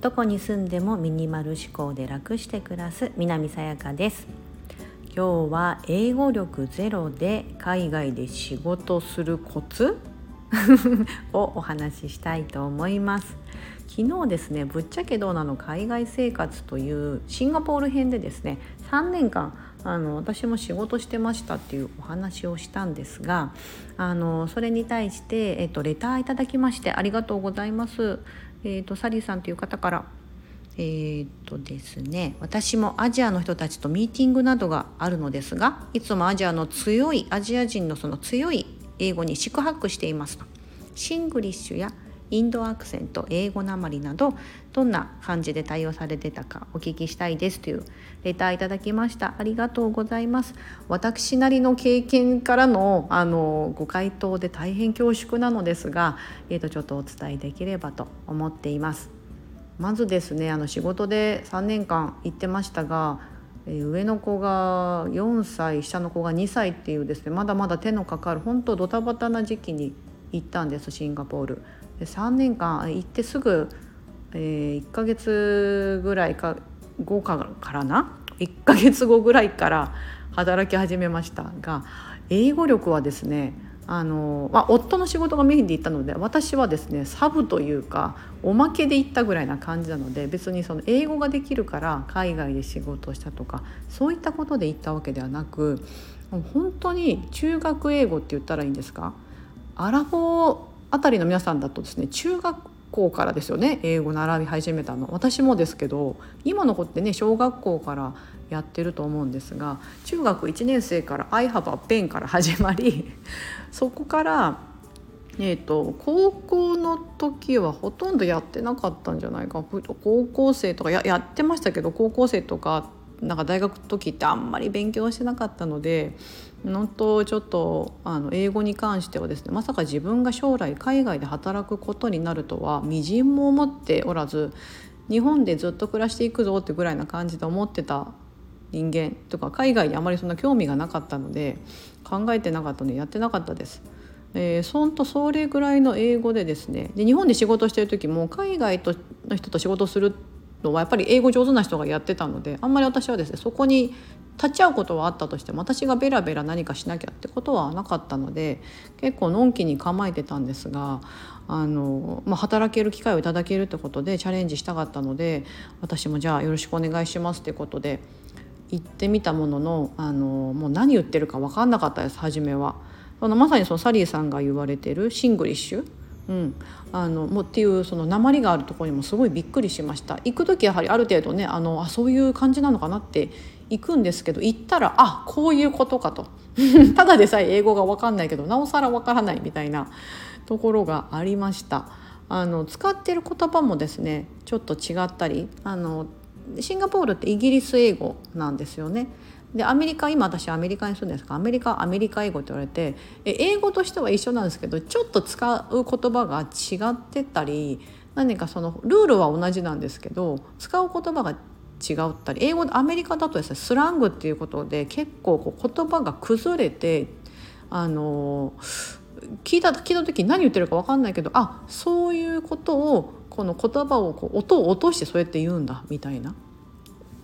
どこに住んでもミニマル思考で楽して暮らす南さやかです。今日は英語力ゼロで海外で仕事するコツ をお話ししたいと思います。昨日ですねぶっちゃけどうなの海外生活というシンガポール編でですね3年間あの私も仕事してましたっていうお話をしたんですがあのそれに対して、えっと、レターいただきましてありがとうございます。えっと、サリーさんという方からえー、っとですね私もアジアの人たちとミーティングなどがあるのですがいつもアジアの強いアジア人のその強い英語に四苦八苦していますと。シングリッシュやインドアクセント英語なまりなどどんな感じで対応されてたかお聞きしたいですというレターいただきました。ありがとうございます。私なりの経験からのあのご回答で大変恐縮なのですが、えー、とちょっとお伝えできればと思っています。まずですねあの仕事で3年間行ってましたが上の子が4歳下の子が2歳っていうですねまだまだ手のかかる本当ドタバタな時期に行ったんですシンガポール。で3年間行ってすぐ、えー、1ヶ月ぐらいか後からな？1ヶ月後ぐらいから働き始めましたが英語力はですねあの、まあ、夫の仕事がメインで行ったので私はですねサブというかおまけで行ったぐらいな感じなので別にその英語ができるから海外で仕事をしたとかそういったことで行ったわけではなく本当に中学英語って言ったらいいんですか？アラフォーあたりの皆さんだとですね中学校からですよね英語習い始めたの。私もですけど今の子ってね小学校からやってると思うんですが中学1年生から「I have a pen」から始まり そこからえーと、高校の時はほとんどやってなかったんじゃないか。高校生とかやってましたけど高校生とかなんか大学の時ってあんまり勉強してなかったので本当ちょっとあの英語に関してはですねまさか自分が将来海外で働くことになるとはみじんも思っておらず日本でずっと暮らしていくぞってぐらいな感じで思ってた人間とか海外にあまりそんな興味がなかったので考えてなかったのでやってなかったです。えー、そんとそれぐらいの英語でですねで日本で仕事してる時も海外との人と仕事するのはやっぱり英語上手な人がやってたのであんまり私はですねそこに立ち会うことはあったとしても私がベラベラ何かしなきゃってことはなかったので結構のんきに構えてたんですがあの、まあ、働ける機会をいただけるってことでチャレンジしたかったので私もじゃあよろしくお願いしますってことで行ってみたもののあのもう何言ってるか分かんなかったです初めは。そのまさにそのサリーさんが言われてるシングリッシュ？うん、あのもうっていうその訛りがあるところにもすごいびっくりしました。行く時やはりある程度ねあのあそういう感じなのかなって行くんですけど行ったらあこういうことかと ただでさえ英語が分かんないけどなおさら分からないみたいなところがありましたあの使ってる言葉もですねちょっと違ったりあのシンガポールってイギリス英語なんですよね。でアメリカ今私アメリカに住んでるんですがアメリカアメリカ英語って言われてえ英語としては一緒なんですけどちょっと使う言葉が違ってたり何かそのルールは同じなんですけど使う言葉が違ったり英語アメリカだとですねスラングっていうことで結構こう言葉が崩れてあの聞いた聞いた時に何言ってるか分かんないけどあそういうことをこの言葉をこう音を落としてそうやって言うんだみたいな、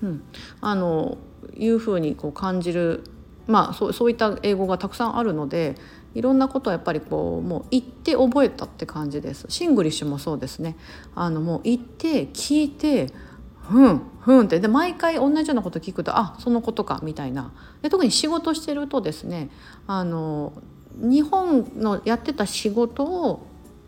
うん、あのいうふうにこう感じる、まあ、そうそういった英語がたくさんあるのでいろんなことをやっぱりこうもう言って覚えたって感じです。シングリッシュもそうですね。あのもう言って聞いてふんふんってで毎回同じようなこと聞くとあそのことかみたいなで特に仕事してるとですねあの日本のやってた仕事を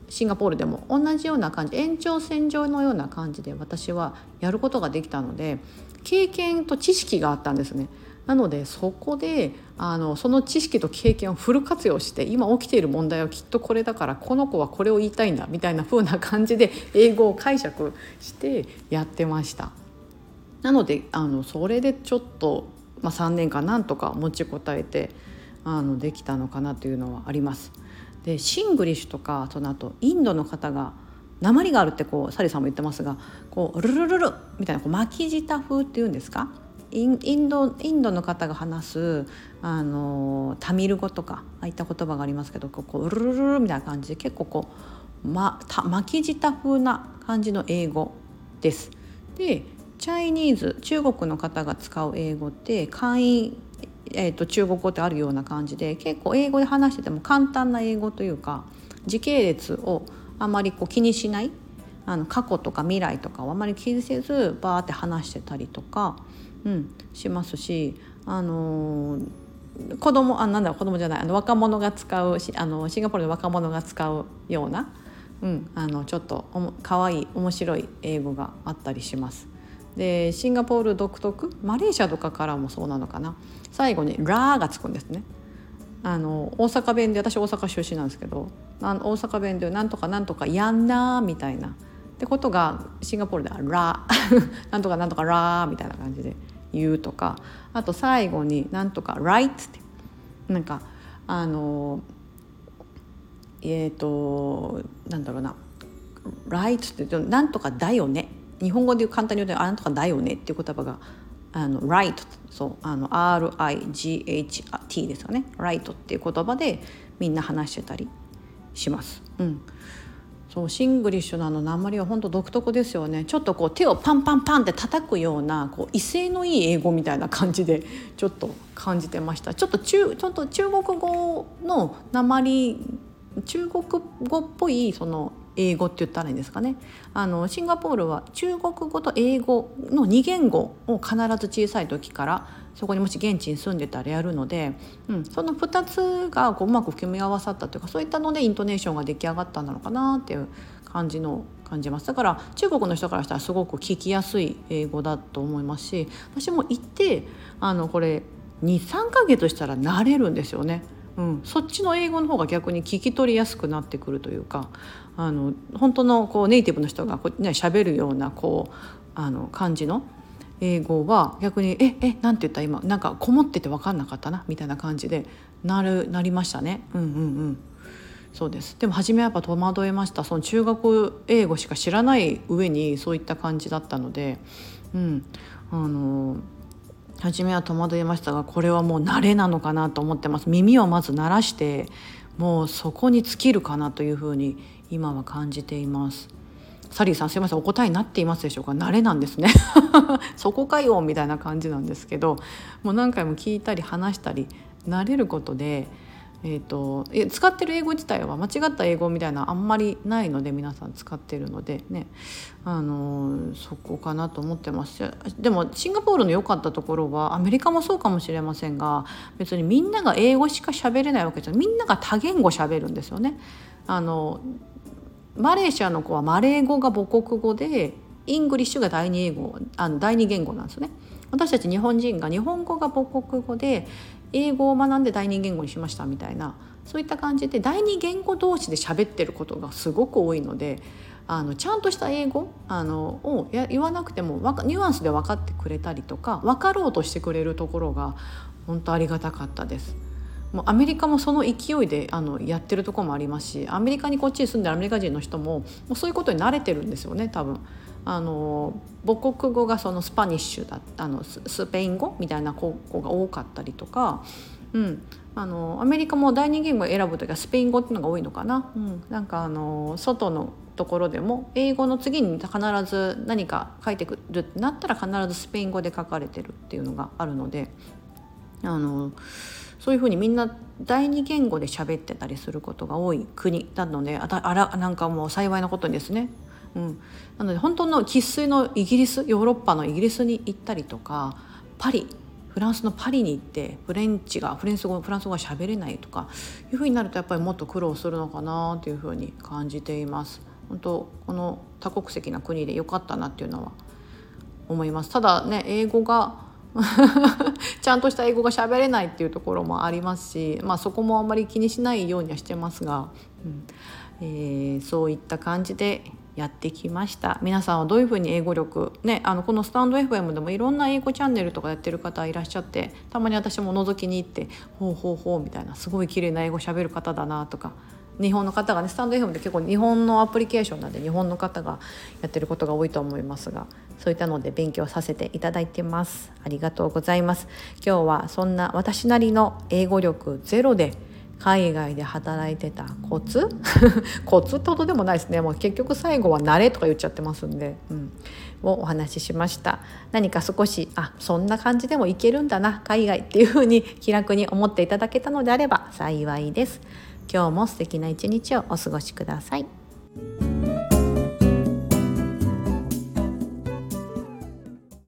シンガポールでも同じような感じ延長線上のような感じで私はやることができたので経験と知識があったんですね。なのでそこであのその知識と経験をフル活用して今起きている問題はきっとこれだからこの子はこれを言いたいんだみたいな風な感じで英語を解釈してやってました。なのであのそれでちょっと、まあ、3年間なんとか持ちこたえてあのできたのかなというのはあります。でシングリッシュとかその後インドの方が訛りがあるってこうサリさんも言ってますがこうルルルルみたいなこう巻き舌風っていうんですか？インドインドの方が話すあのタミル語とかああいった言葉がありますけどこうウルルルルみたいな感じで結構こう、ま、た巻き舌風な感じの英語です。でチャイニーズ中国の方が使う英語って簡易、えーと、中国語ってあるような感じで結構英語で話してても簡単な英語というか時系列をあまりこう気にしないあの過去とか未来とかをあまり気にせずバーって話してたりとか、うん、しますし、あのー、子供あなんだろう子供じゃないあの若者が使うあのシンガポールの若者が使うような、うん、あのちょっとおもかわいい面白い英語があったりします。でシンガポール独特マレーシアとかからもそうなのかな最後に「ラー」がつくんですね。あの大阪弁で私大阪出身なんですけど大阪弁で「なんとかなんとかやんな」みたいなってことがシンガポールでは「ラ」なんとかなんとか「ラ」みたいな感じで言うとかあと最後になんとか「right」ってなんかあのえっ、ー、となんだろうな「right」ってなんとかだよね。日本語で簡単に言うと「なんとかだよね」っていう言葉が「あの right」そうあの RIGHT ですよね「right」っていう言葉でみんな話してたりします。うん。そうシングリッシュのあの訛りは本当独特ですよね。ちょっとこう手をパンパンパンって叩くようなこう威勢のいい英語みたいな感じでちょっと感じてました。ちょっと中ちょっと中国語の鉛中国語っぽいその英語って言ったらいいんですかねあのシンガポールは中国語と英語の2言語を必ず小さい時からそこにもし現地に住んでたらやるので、うん、その2つがこううまく組み合わさったというかそういったのでイントネーションが出来上がったんだろうかなっていう感じの感じますだから中国の人からしたらすごく聞きやすい英語だと思いますし私も行ってあのこれ23ヶ月したら慣れるんですよね。うん、そっちの英語の方が逆に聞き取りやすくなってくるというかあの本当のこうネイティブの人がこう、ね、喋るようなこうあの感じの英語は逆に「ええなんて言った？今なんかこもってて分かんなかったな」みたいな感じでなるなりましたね。うんうんうん。そうです。でも初めはやっぱ戸惑いました。その中学英語しか知らない上にそういった感じだったので、うん、あの初めは戸惑いましたがこれはもう慣れなのかなと思ってます。耳をまず鳴らしてもうそこに尽きるかなというふうに今は感じています。サリーさんすいませんお答えになっていますでしょうか？慣れなんですね。そこかよみたいな感じなんですけどもう何回も聞いたり話したり慣れることでえーと、使ってる英語自体は間違った英語みたいなあんまりないので皆さん使ってるのでねあのそこかなと思ってますでもシンガポールの良かったところはアメリカもそうかもしれませんが別にみんなが英語しか喋れないわけじゃみんなが多言語喋るんですよね。あのマレーシアの子はマレー語が母国語で English が第二英語あの第二言語なんですよね。私たち日本人が日本語が母国語で英語を学んで第二言語にしましたみたいなそういった感じで第二言語同士で喋ってることがすごく多いのであのちゃんとした英語あのを言わなくてもニュアンスで分かってくれたりとか分かろうとしてくれるところが本当ありがたかったです。もうアメリカもその勢いであのやってるとこもありますしアメリカにこっちに住んでるアメリカ人の人ももうそういうことに慣れてるんですよね多分。あの母国語がそのスパニッシュだあのスペイン語みたいな子が多かったりとか、うん、あのアメリカも第二言語を選ぶ時はスペイン語っていうのが多いのかな。うん、なんかあの外のところでも英語の次に必ず何か書いてくるってなったら必ずスペイン語で書かれてるっていうのがあるのであのそういうふうにみんな第二言語で喋ってたりすることが多い国なのであらなんかもう幸いなことにですね。うん、なので本当の生粋のイギリスヨーロッパのイギリスに行ったりとかパリフランスのパリに行ってフレンチがフランス語フランス語が喋れないとかいうふうになるとやっぱりもっと苦労するのかなというふうに感じています。本当この多国籍な国で良かったなっていうのは思います。ただね英語が ちゃんとした英語が喋れないっていうところもありますし、まあ、そこもあんまり気にしないようにはしてますが、うんえー、そういった感じでやってきました。皆さんはどういうふうに英語力ねあのこのスタンド FM でもいろんな英語チャンネルとかやってる方いらっしゃってたまに私も覗きに行って「ほうほうほう」みたいなすごい綺麗な英語しゃべる方だなとか。日本の方がねスタンド FM って結構日本のアプリケーションなんで日本の方がやってることが多いと思いますがそういったので勉強させていただいてます。ありがとうございます。今日はそんな私なりの英語力ゼロで海外で働いてたコツ？コツってことでもないですね。もう結局最後は慣れとか言っちゃってますんで、うん、をお話ししました。何か少しあそんな感じでもいけるんだな。海外っていうふうに気楽に思っていただけたのであれば幸いです。今日も素敵な一日をお過ごしください。